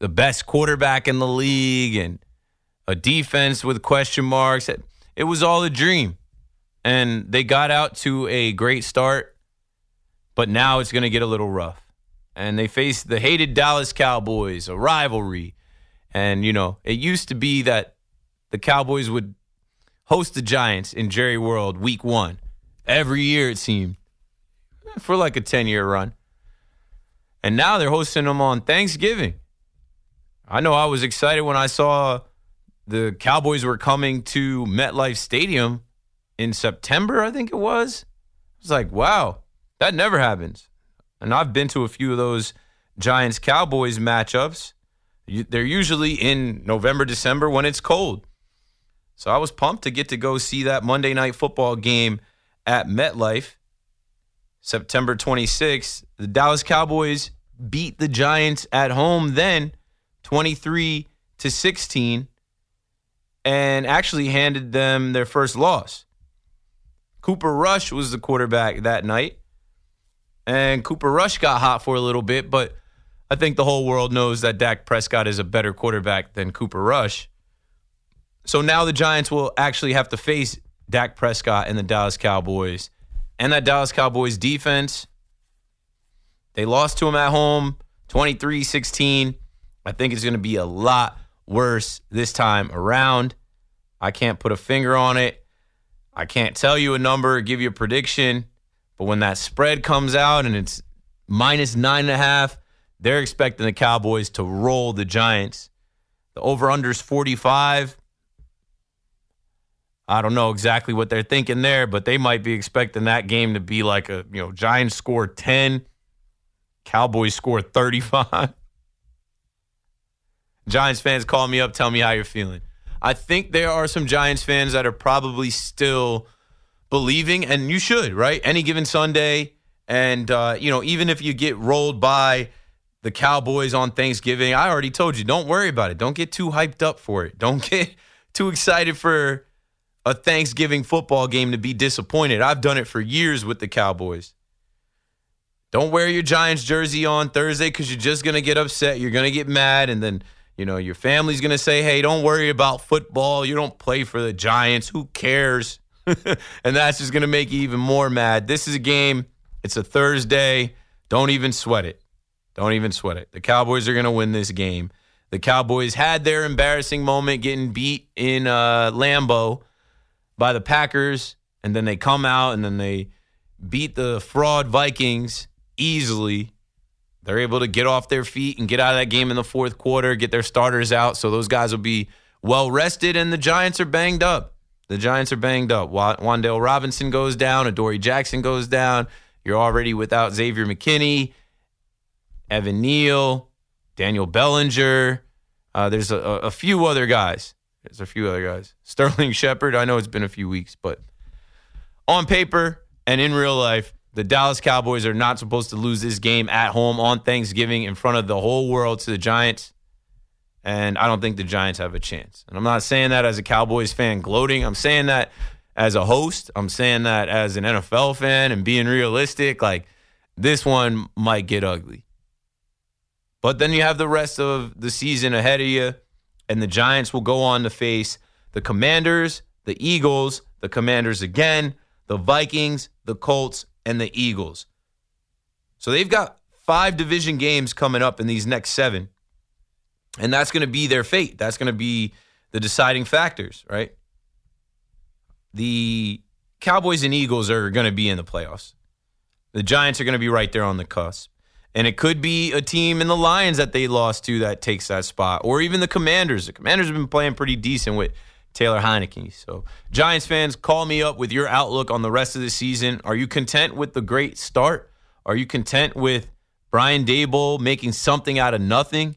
[SPEAKER 1] the best quarterback in the league and a defense with question marks. It, was all a dream. And they got out to a great start, but now it's going to get a little rough. And they face the hated Dallas Cowboys, a rivalry. And, you know, it used to be that the Cowboys would host the Giants in Jerry World week one. Every year, it seemed, for like a 10 year run. And now they're hosting them on Thanksgiving. I know I was excited when I saw the Cowboys were coming to MetLife Stadium in September, I think it was. I was like, wow, that never happens. And I've been to a few of those Giants Cowboys matchups. They're usually in November, December when it's cold. So I was pumped to get to go see that Monday night football game at MetLife. September 26th, the Dallas Cowboys beat the Giants at home then 23 to 16 and actually handed them their first loss. Cooper Rush was the quarterback that night. And Cooper Rush got hot for a little bit, but I think the whole world knows that Dak Prescott is a better quarterback than Cooper Rush. So now the Giants will actually have to face Dak Prescott and the Dallas Cowboys. And that Dallas Cowboys defense, they lost to him at home 23 16. I think it's going to be a lot worse this time around. I can't put a finger on it. I can't tell you a number, give you a prediction. But when that spread comes out and it's minus nine and a half, they're expecting the Cowboys to roll the Giants. The over under is 45. I don't know exactly what they're thinking there, but they might be expecting that game to be like a, you know, Giants score 10, Cowboys score 35. Giants fans call me up, tell me how you're feeling. I think there are some Giants fans that are probably still believing, and you should, right? Any given Sunday, and uh, you know, even if you get rolled by the Cowboys on Thanksgiving, I already told you, don't worry about it. Don't get too hyped up for it. Don't get too excited for a Thanksgiving football game to be disappointed. I've done it for years with the Cowboys. Don't wear your Giants jersey on Thursday because you're just gonna get upset. You're gonna get mad, and then you know, your family's going to say, hey, don't worry about football. You don't play for the Giants. Who cares? and that's just going to make you even more mad. This is a game. It's a Thursday. Don't even sweat it. Don't even sweat it. The Cowboys are going to win this game. The Cowboys had their embarrassing moment getting beat in uh, Lambeau by the Packers, and then they come out and then they beat the fraud Vikings easily they're able to get off their feet and get out of that game in the fourth quarter, get their starters out. So those guys will be well rested, and the Giants are banged up. The Giants are banged up. Wan'Dale Robinson goes down, Adoree Jackson goes down. You're already without Xavier McKinney, Evan Neal, Daniel Bellinger. Uh, there's a, a, few other guys. There's a few other guys. Sterling Shepard. I know it's been a few weeks, but on paper and in real life, the Dallas Cowboys are not supposed to lose this game at home on Thanksgiving in front of the whole world to the Giants. And I don't think the Giants have a chance. And I'm not saying that as a Cowboys fan gloating. I'm saying that as a host. I'm saying that as an NFL fan and being realistic. Like, this one might get ugly. But then you have the rest of the season ahead of you, and the Giants will go on to face the Commanders, the Eagles, the Commanders again, the Vikings, the Colts, and the Eagles. So they've got five division games coming up in these next seven. And that's going to be their fate. That's going to be the deciding factors, right? The Cowboys and Eagles are going to be in the playoffs. The Giants are going to be right there on the cusp. And it could be a team in the Lions that they lost to that takes that spot, or even the Commanders. The Commanders have been playing pretty decent with Taylor Heinicke. So, Giants fans, call me up with your outlook on the rest of the season. Are you content with the great start? Are you content with Brian Daboll making something out of nothing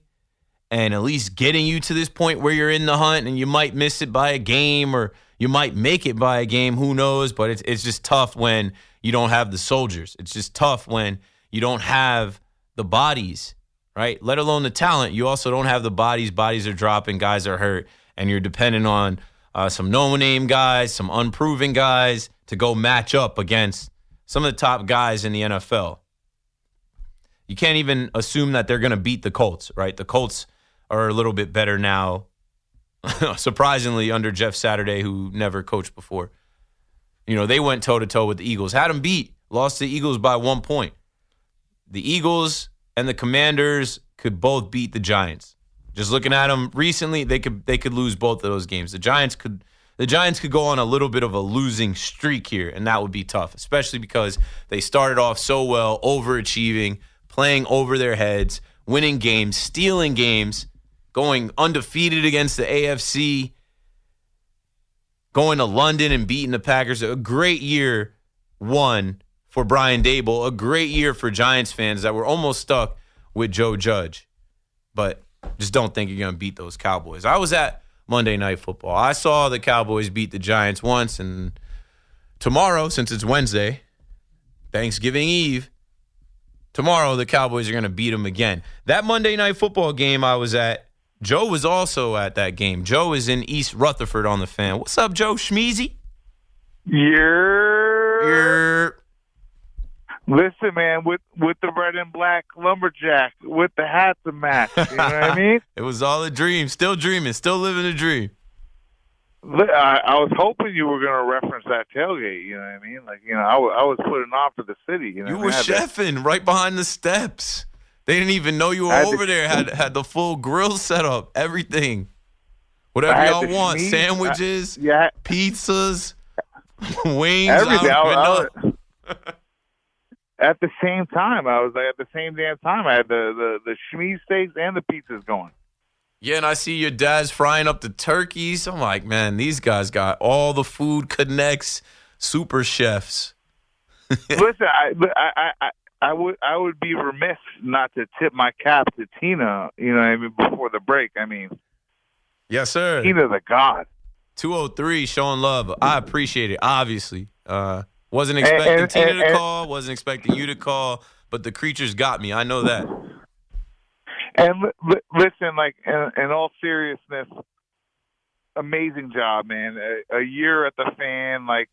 [SPEAKER 1] and at least getting you to this point where you're in the hunt and you might miss it by a game or you might make it by a game? Who knows? But it's, it's just tough when you don't have the soldiers. It's just tough when you don't have the bodies, right? Let alone the talent. You also don't have the bodies. Bodies are dropping, guys are hurt and you're dependent on uh, some no name guys, some unproven guys to go match up against some of the top guys in the NFL. You can't even assume that they're going to beat the Colts, right? The Colts are a little bit better now, surprisingly, under Jeff Saturday, who never coached before. You know, they went toe to toe with the Eagles, had them beat, lost the Eagles by one point. The Eagles and the Commanders could both beat the Giants. Just looking at them recently, they could they could lose both of those games. The Giants could the Giants could go on a little bit of a losing streak here, and that would be tough, especially because they started off so well, overachieving, playing over their heads, winning games, stealing games, going undefeated against the AFC, going to London and beating the Packers. A great year one for Brian Daboll. a great year for Giants fans that were almost stuck with Joe Judge. But just don't think you're going to beat those Cowboys. I was at Monday Night Football. I saw the Cowboys beat the Giants once, and tomorrow, since it's Wednesday, Thanksgiving Eve, tomorrow the Cowboys are going to beat them again. That Monday Night Football game I was at, Joe was also at that game. Joe is in East Rutherford on the fan. What's up, Joe Schmeezy?
[SPEAKER 4] Yeah.
[SPEAKER 1] Yeah.
[SPEAKER 4] Listen, man, with with the red and black lumberjack, with the hats and match. You know what I mean?
[SPEAKER 1] it was all a dream. Still dreaming. Still living a dream.
[SPEAKER 4] I, I was hoping you were going to reference that tailgate. You know what I mean? Like, you know, I, w- I was putting off for the city. You know,
[SPEAKER 1] You were?
[SPEAKER 4] I had that-
[SPEAKER 1] chefing right behind the steps. They didn't even know you were over
[SPEAKER 4] the-
[SPEAKER 1] there. Had had the full grill set up, everything. Whatever y'all want,
[SPEAKER 4] schmeat.
[SPEAKER 1] Uh, sandwiches,
[SPEAKER 4] Yeah,
[SPEAKER 1] pizzas, wings.
[SPEAKER 4] everything.
[SPEAKER 1] I
[SPEAKER 4] I
[SPEAKER 1] don't even
[SPEAKER 4] was-
[SPEAKER 1] know.
[SPEAKER 4] I was- at the same time, I was like, at the same damn time, I had the the the schmeat steaks and the pizzas going.
[SPEAKER 1] Yeah, and I see your dad's frying up the turkeys. I'm like, man, these guys got all the food connects, super chefs.
[SPEAKER 4] Listen, I, I, I, I would, I would be remiss not to tip my cap to Tina. You know, what I mean, before the break. I mean,
[SPEAKER 1] Yes, sir.
[SPEAKER 4] Tina the god.
[SPEAKER 1] 203 showing love. I appreciate it, obviously. Uh, wasn't expecting
[SPEAKER 4] and-
[SPEAKER 1] Tina
[SPEAKER 4] and-
[SPEAKER 1] to
[SPEAKER 4] and-
[SPEAKER 1] call, wasn't expecting you to call, but the creatures got me. I know that.
[SPEAKER 4] And li- li- listen, like in, in all seriousness, amazing job, man. A, a year at the fan, like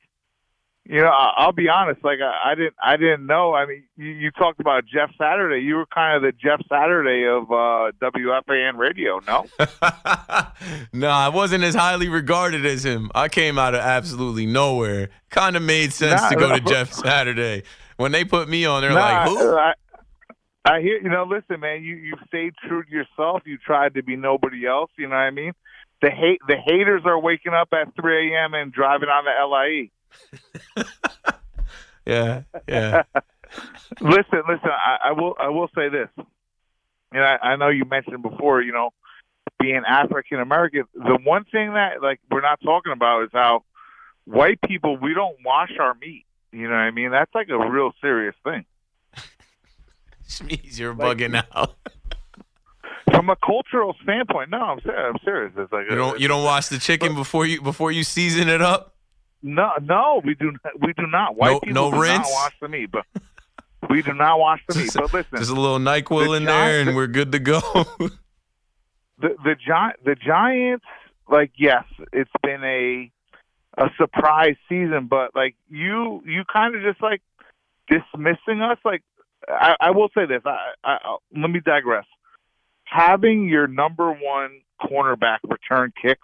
[SPEAKER 4] you know, I'll be honest. Like I, I didn't, I didn't know. I mean, you, you talked about Jeff Saturday. You were kind of the Jeff Saturday of uh, WFAN radio. No,
[SPEAKER 1] no, I wasn't as highly regarded as him. I came out of absolutely nowhere. Kind of made sense
[SPEAKER 4] Nah,
[SPEAKER 1] to go to. Jeff Saturday. When they put me on, they're
[SPEAKER 4] Nah,
[SPEAKER 1] like, who?
[SPEAKER 4] I, I hear. You know, listen, man. You you stayed true to yourself. You tried to be nobody else. You know what I mean? The hate, the haters are waking up at 3 a.m. and driving on the LIE.
[SPEAKER 1] Yeah, yeah.
[SPEAKER 4] listen, listen. I, I will. I will say this. And I, I know you mentioned before. You know, being African American. The one thing that like we're not talking about is how white people we don't wash our meat. You know what I mean? That's like a real serious thing.
[SPEAKER 1] Schmeez, you're
[SPEAKER 4] Like-
[SPEAKER 1] bugging out.
[SPEAKER 4] From a cultural standpoint, no, I'm serious. I'm serious. It's like
[SPEAKER 1] You don't you don't wash the chicken before you before you season it up.
[SPEAKER 4] No, no, we do. Not, we do not. White
[SPEAKER 1] No-
[SPEAKER 4] people
[SPEAKER 1] no
[SPEAKER 4] do
[SPEAKER 1] rinse?
[SPEAKER 4] not wash the meat, but we do not wash the meat. But listen,
[SPEAKER 1] just a little Nyquil
[SPEAKER 4] the
[SPEAKER 1] in there, and we're good to go.
[SPEAKER 4] the the Gi- the Giants, like yes, it's been a a surprise season, but like you you kind of just like dismissing us. Like I, I will say this. I, I I'll- let me digress. Having your number one cornerback return kicks,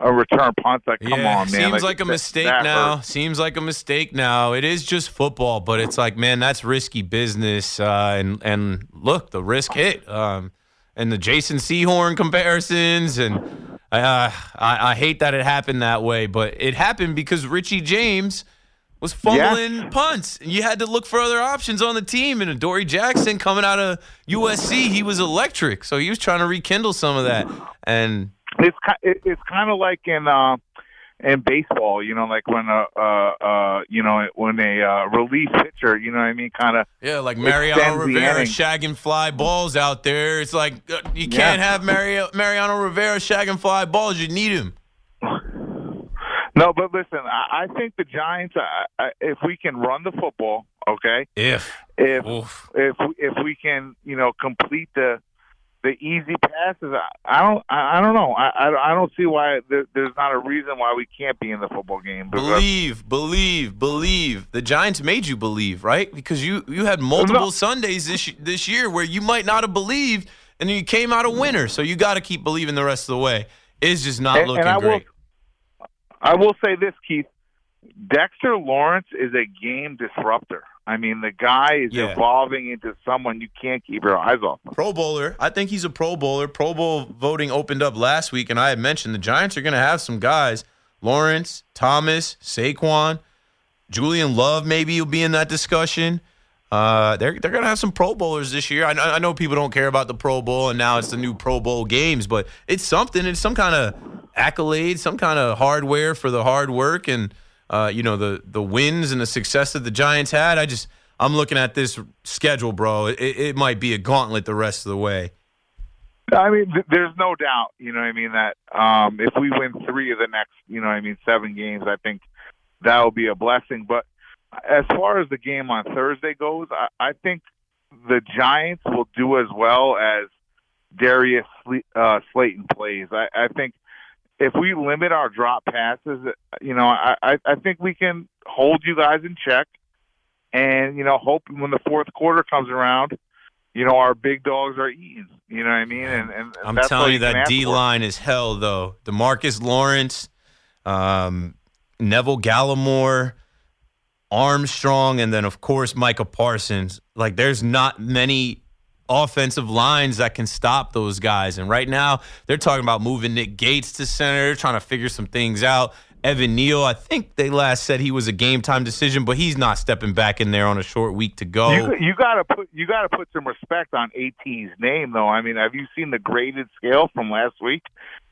[SPEAKER 4] a return punt, like come
[SPEAKER 1] yeah,
[SPEAKER 4] on, man.
[SPEAKER 1] seems like, a
[SPEAKER 4] that-
[SPEAKER 1] mistake
[SPEAKER 4] that
[SPEAKER 1] now.
[SPEAKER 4] hurts.
[SPEAKER 1] Seems like a mistake now. It is just football, but it's like, man, that's risky business. Uh, and and look, the risk hit. Um, and the Jason Sehorn comparisons, and uh, I, I hate that it happened that way, but it happened because Richie James was fumbling punts. And you had to look for other options on the team. And Dory Jackson coming out of USC, he was electric, so he was trying to rekindle some of that. And
[SPEAKER 4] it's it's kind of like in uh, in baseball, you know, like when a uh, uh, you know when a uh, relief pitcher, you know what I mean, kind of
[SPEAKER 1] Yeah, like Mariano Rivera shagging fly balls out there. It's like uh, you can't
[SPEAKER 4] Yeah.
[SPEAKER 1] have Mario, Mariano Rivera shagging fly balls. You need him.
[SPEAKER 4] No, but listen, I, I think the Giants, I, I, if we can run the football, okay,
[SPEAKER 1] If
[SPEAKER 4] if
[SPEAKER 1] Oof.
[SPEAKER 4] if if we can, you know, complete the the easy passes, I, I don't, I, I don't know, I, I, I don't see why there, there's not a reason why we can't be in the football game.
[SPEAKER 1] believe, believe, believe. The Giants made you believe, right? Because you you had multiple
[SPEAKER 4] No.
[SPEAKER 1] Sundays this this year where you might not have believed, and then you came out a winner. So you got to keep believing the rest of the way. It's just not
[SPEAKER 4] And-
[SPEAKER 1] looking
[SPEAKER 4] and I
[SPEAKER 1] great.
[SPEAKER 4] will, I will say this, Keith. Dexter Lawrence is a game disruptor. I mean, the guy is
[SPEAKER 1] Yeah.
[SPEAKER 4] evolving into someone you can't keep your eyes off. of.
[SPEAKER 1] Pro Bowler. I think he's a Pro Bowler. Pro Bowl voting opened up last week, and I had mentioned the Giants are going to have some guys: Lawrence, Thomas, Saquon, Julian Love. Maybe will be in that discussion. Uh, they're they're going to have some Pro Bowlers this year. I know, I know people don't care about the Pro Bowl, and now it's the new Pro Bowl games, but it's something. It's some kind of accolade, some kind of hardware for the hard work and uh, you know the the wins and the success that the Giants had. I just I'm looking at this schedule, bro. It, it might be a gauntlet the rest of the way.
[SPEAKER 4] I mean, th- there's no doubt. You know, I mean that um, if we win three of the next, you know, I mean seven games, I think that will be a blessing. But as far as the game on Thursday goes, I, I think the Giants will do as well as Darius Sle- uh, Slayton plays. I, I think if we limit our drop passes, you know, I, I, I think we can hold you guys in check, and you know, hope when the fourth quarter comes around, you know, our big dogs are eating. You know what I mean? And, and
[SPEAKER 1] I'm telling you that D line is hell, though. Demarcus Lawrence, um, Neville Gallimore, Armstrong, and then of course Micah Parsons. Like, there's not many offensive lines that can stop those guys. And right now, they're talking about moving Nick Gates to center, trying to figure some things out. Evan Neal, I think they last said he was a game time decision, but he's not stepping back in there on a short week to go.
[SPEAKER 4] You, you gotta put you gotta put some respect on AT's name, though. I mean, have you seen the graded scale from last week?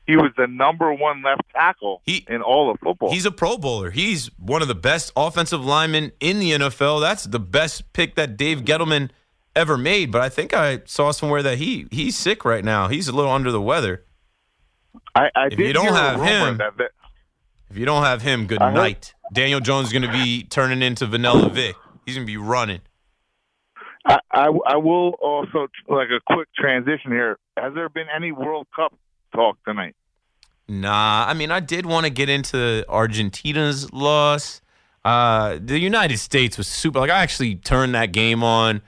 [SPEAKER 4] He was the number one left tackle
[SPEAKER 1] He-
[SPEAKER 4] in all of football.
[SPEAKER 1] He's a Pro Bowler. He's one of the best offensive linemen in the NFL. That's the best pick that Dave Gettleman ever made. But I think I saw somewhere that he he's sick right now. He's a little under the weather.
[SPEAKER 4] I, I
[SPEAKER 1] if you don't have him-
[SPEAKER 4] that, that
[SPEAKER 1] If you don't have him, good
[SPEAKER 4] I heard-
[SPEAKER 1] night. Daniel Jones is going to be turning into Vanilla Vick. He's going to be running.
[SPEAKER 4] I, I I will also like a quick transition here. Has there been any World Cup talk tonight?
[SPEAKER 1] Nah, I mean, I did want to get into Argentina's loss. Uh, the United States was super. Like, I actually turned that game on.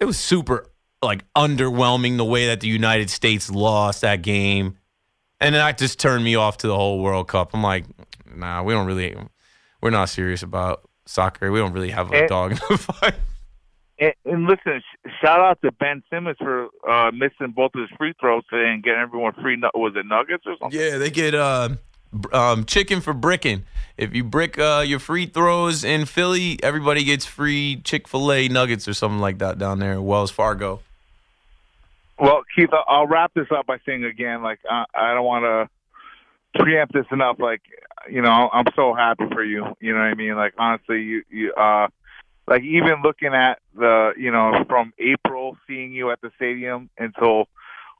[SPEAKER 1] It was super, like, underwhelming the way that the United States lost that game. And then that just turned me off to the whole World Cup. I'm like, nah, we don't really, we're not serious about soccer. We don't really have a
[SPEAKER 4] Eh.
[SPEAKER 1] dog in the fight.
[SPEAKER 4] And, and listen, shout out to Ben Simmons for uh, missing both of his free throws today and getting everyone free. Was it Nuggets or something?
[SPEAKER 1] Yeah, they get uh, um, chicken for bricking. If you brick uh, your free throws in Philly, everybody gets free Chick Fil A nuggets or something like that down there in Wells Fargo.
[SPEAKER 4] Well, Keith, I'll wrap this up by saying again, like I, I don't want to preempt this enough. Like, you know, I'm so happy for you. You know what I mean? Like, honestly, you, you, uh, like even looking at the, you know, from April seeing you at the stadium until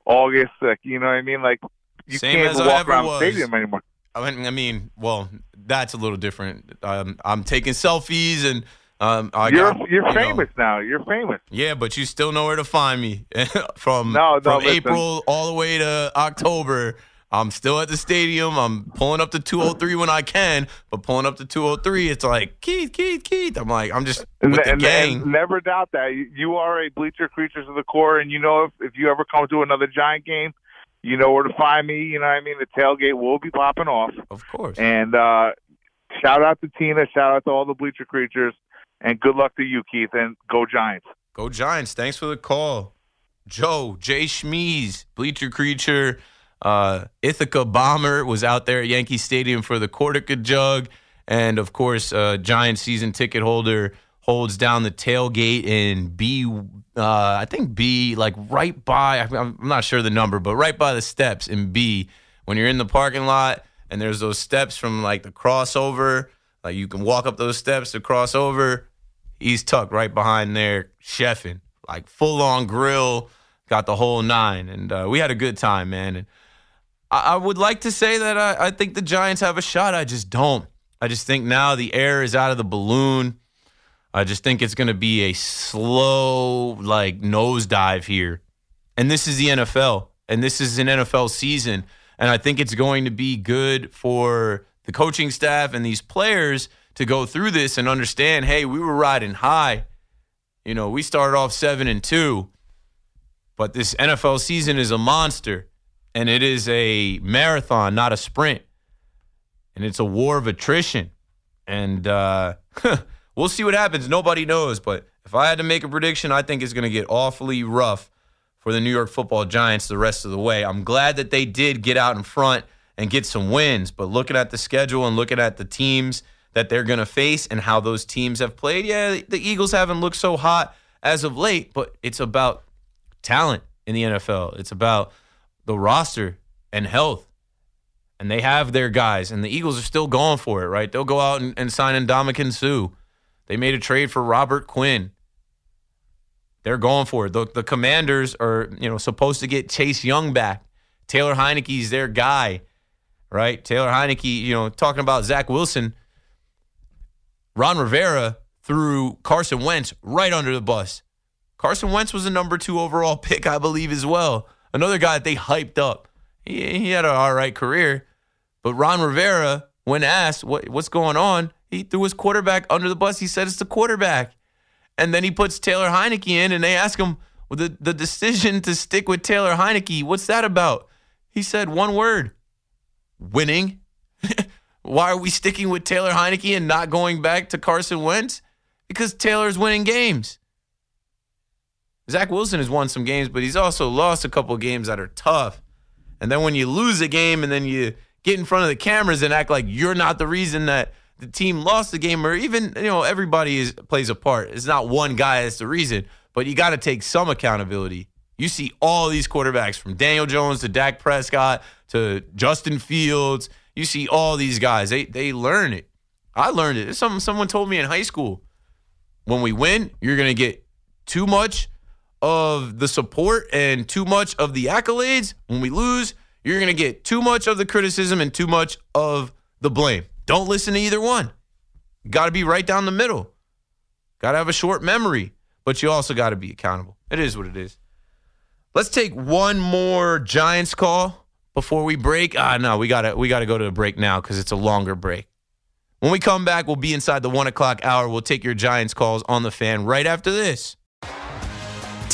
[SPEAKER 4] August, like, you know what I mean? Like, you
[SPEAKER 1] Same
[SPEAKER 4] can't even walk around
[SPEAKER 1] was.
[SPEAKER 4] the stadium anymore.
[SPEAKER 1] I mean, I mean, well, that's a little different. Um, I'm taking selfies and um, I
[SPEAKER 4] you're
[SPEAKER 1] got,
[SPEAKER 4] you're
[SPEAKER 1] you know-
[SPEAKER 4] famous now. You're famous.
[SPEAKER 1] yeah, but you still know where to find me from
[SPEAKER 4] No, no,
[SPEAKER 1] from
[SPEAKER 4] listen.
[SPEAKER 1] April all the way to October. I'm still at the stadium. I'm pulling up to 203 when I can, but pulling up to 203, it's like Keith, Keith, Keith. I'm like, I'm just with the
[SPEAKER 4] and-
[SPEAKER 1] gang.
[SPEAKER 4] and never doubt that you, you are a bleacher creatures of the core, and you know if, if you ever come to another Giant game, you know where to find me. You know what I mean. The tailgate will be popping off,
[SPEAKER 1] Of course.
[SPEAKER 4] and uh, shout out to Tina, shout out to all the bleacher creatures, and good luck to you, Keith, and go Giants.
[SPEAKER 1] Go Giants. Thanks for the call. Joe, Jay Schmees, Bleacher Creature, uh, Ithaca Bomber was out there at Yankee Stadium for the Cortaca Jug. And of course, uh, Giants season ticket holder holds down the tailgate in B, uh, I think B, like right by, I'm not sure the number, but right by the steps in B. When you're in the parking lot and there's those steps from like the crossover, like you can walk up those steps to cross over. He's tucked right behind there, chefing, like full on grill, got the whole nine. And uh, we had a good time, man. And I, I would like to say that I, I think the Giants have a shot. I just don't. I just think now the air is out of the balloon. I just think it's going to be a slow, like, nosedive here. And this is the NFL, and this is an NFL season. And I think it's going to be good for the coaching staff and these players to go through this and understand hey, we were riding high. You know, we started off seven and two, but this NFL season is a monster, and it is a marathon, not a sprint. And it's a war of attrition. And uh, we'll see what happens. Nobody knows. But if I had to make a prediction, I think it's going to get awfully rough for the New York football Giants the rest of the way. I'm glad that they did get out in front and get some wins. But looking at the schedule and looking at the teams that they're going to face and how those teams have played, yeah, the Eagles haven't looked so hot as of late, but it's about talent in the NFL. It's about the roster and health. And they have their guys, and the Eagles are still going for it, right? They'll go out and, and sign Ndamukong Suh. They made a trade for Robert Quinn. They're going for it. The, the Commanders are, you know, supposed to get Chase Young back. Taylor Heinicke's their guy, right? Taylor Heineke, you know, talking about Zach Wilson. Ron Rivera threw Carson Wentz right under the bus. Carson Wentz was a number two overall pick, I believe, as well. Another guy that they hyped up. He, he had an all right career. But Ron Rivera, when asked what, what's going on, he threw his quarterback under the bus. He said it's the quarterback. And then he puts Taylor Heinicke in, and they ask him well, the the decision to stick with Taylor Heinicke. What's that about? He said one word: winning. Why are we sticking with Taylor Heinicke and not going back to Carson Wentz? Because Taylor's winning games. Zach Wilson has won some games, but he's also lost a couple games that are tough. And then when you lose a game and then you get in front of the cameras and act like you're not the reason that the team lost the game, or even, you know, everybody is, plays a part. It's not one guy that's the reason, but you got to take some accountability. You see all these quarterbacks from Daniel Jones to Dak Prescott to Justin Fields. You see all these guys. They they learn it. I learned it. It's something someone told me in high school. When we win, you're gonna get too much of the support and too much of the accolades. When we lose, you're gonna get too much of the criticism and too much of the blame. Don't listen to either one. Gotta be right down the middle. Gotta have a short memory, but you also gotta be accountable. It is what it is. Let's take one more Giants call before we break. Ah, no, we gotta we gotta go to a break now because it's a longer break. When we come back, we'll be inside the one o'clock hour. We'll take your Giants calls on the fan right after this.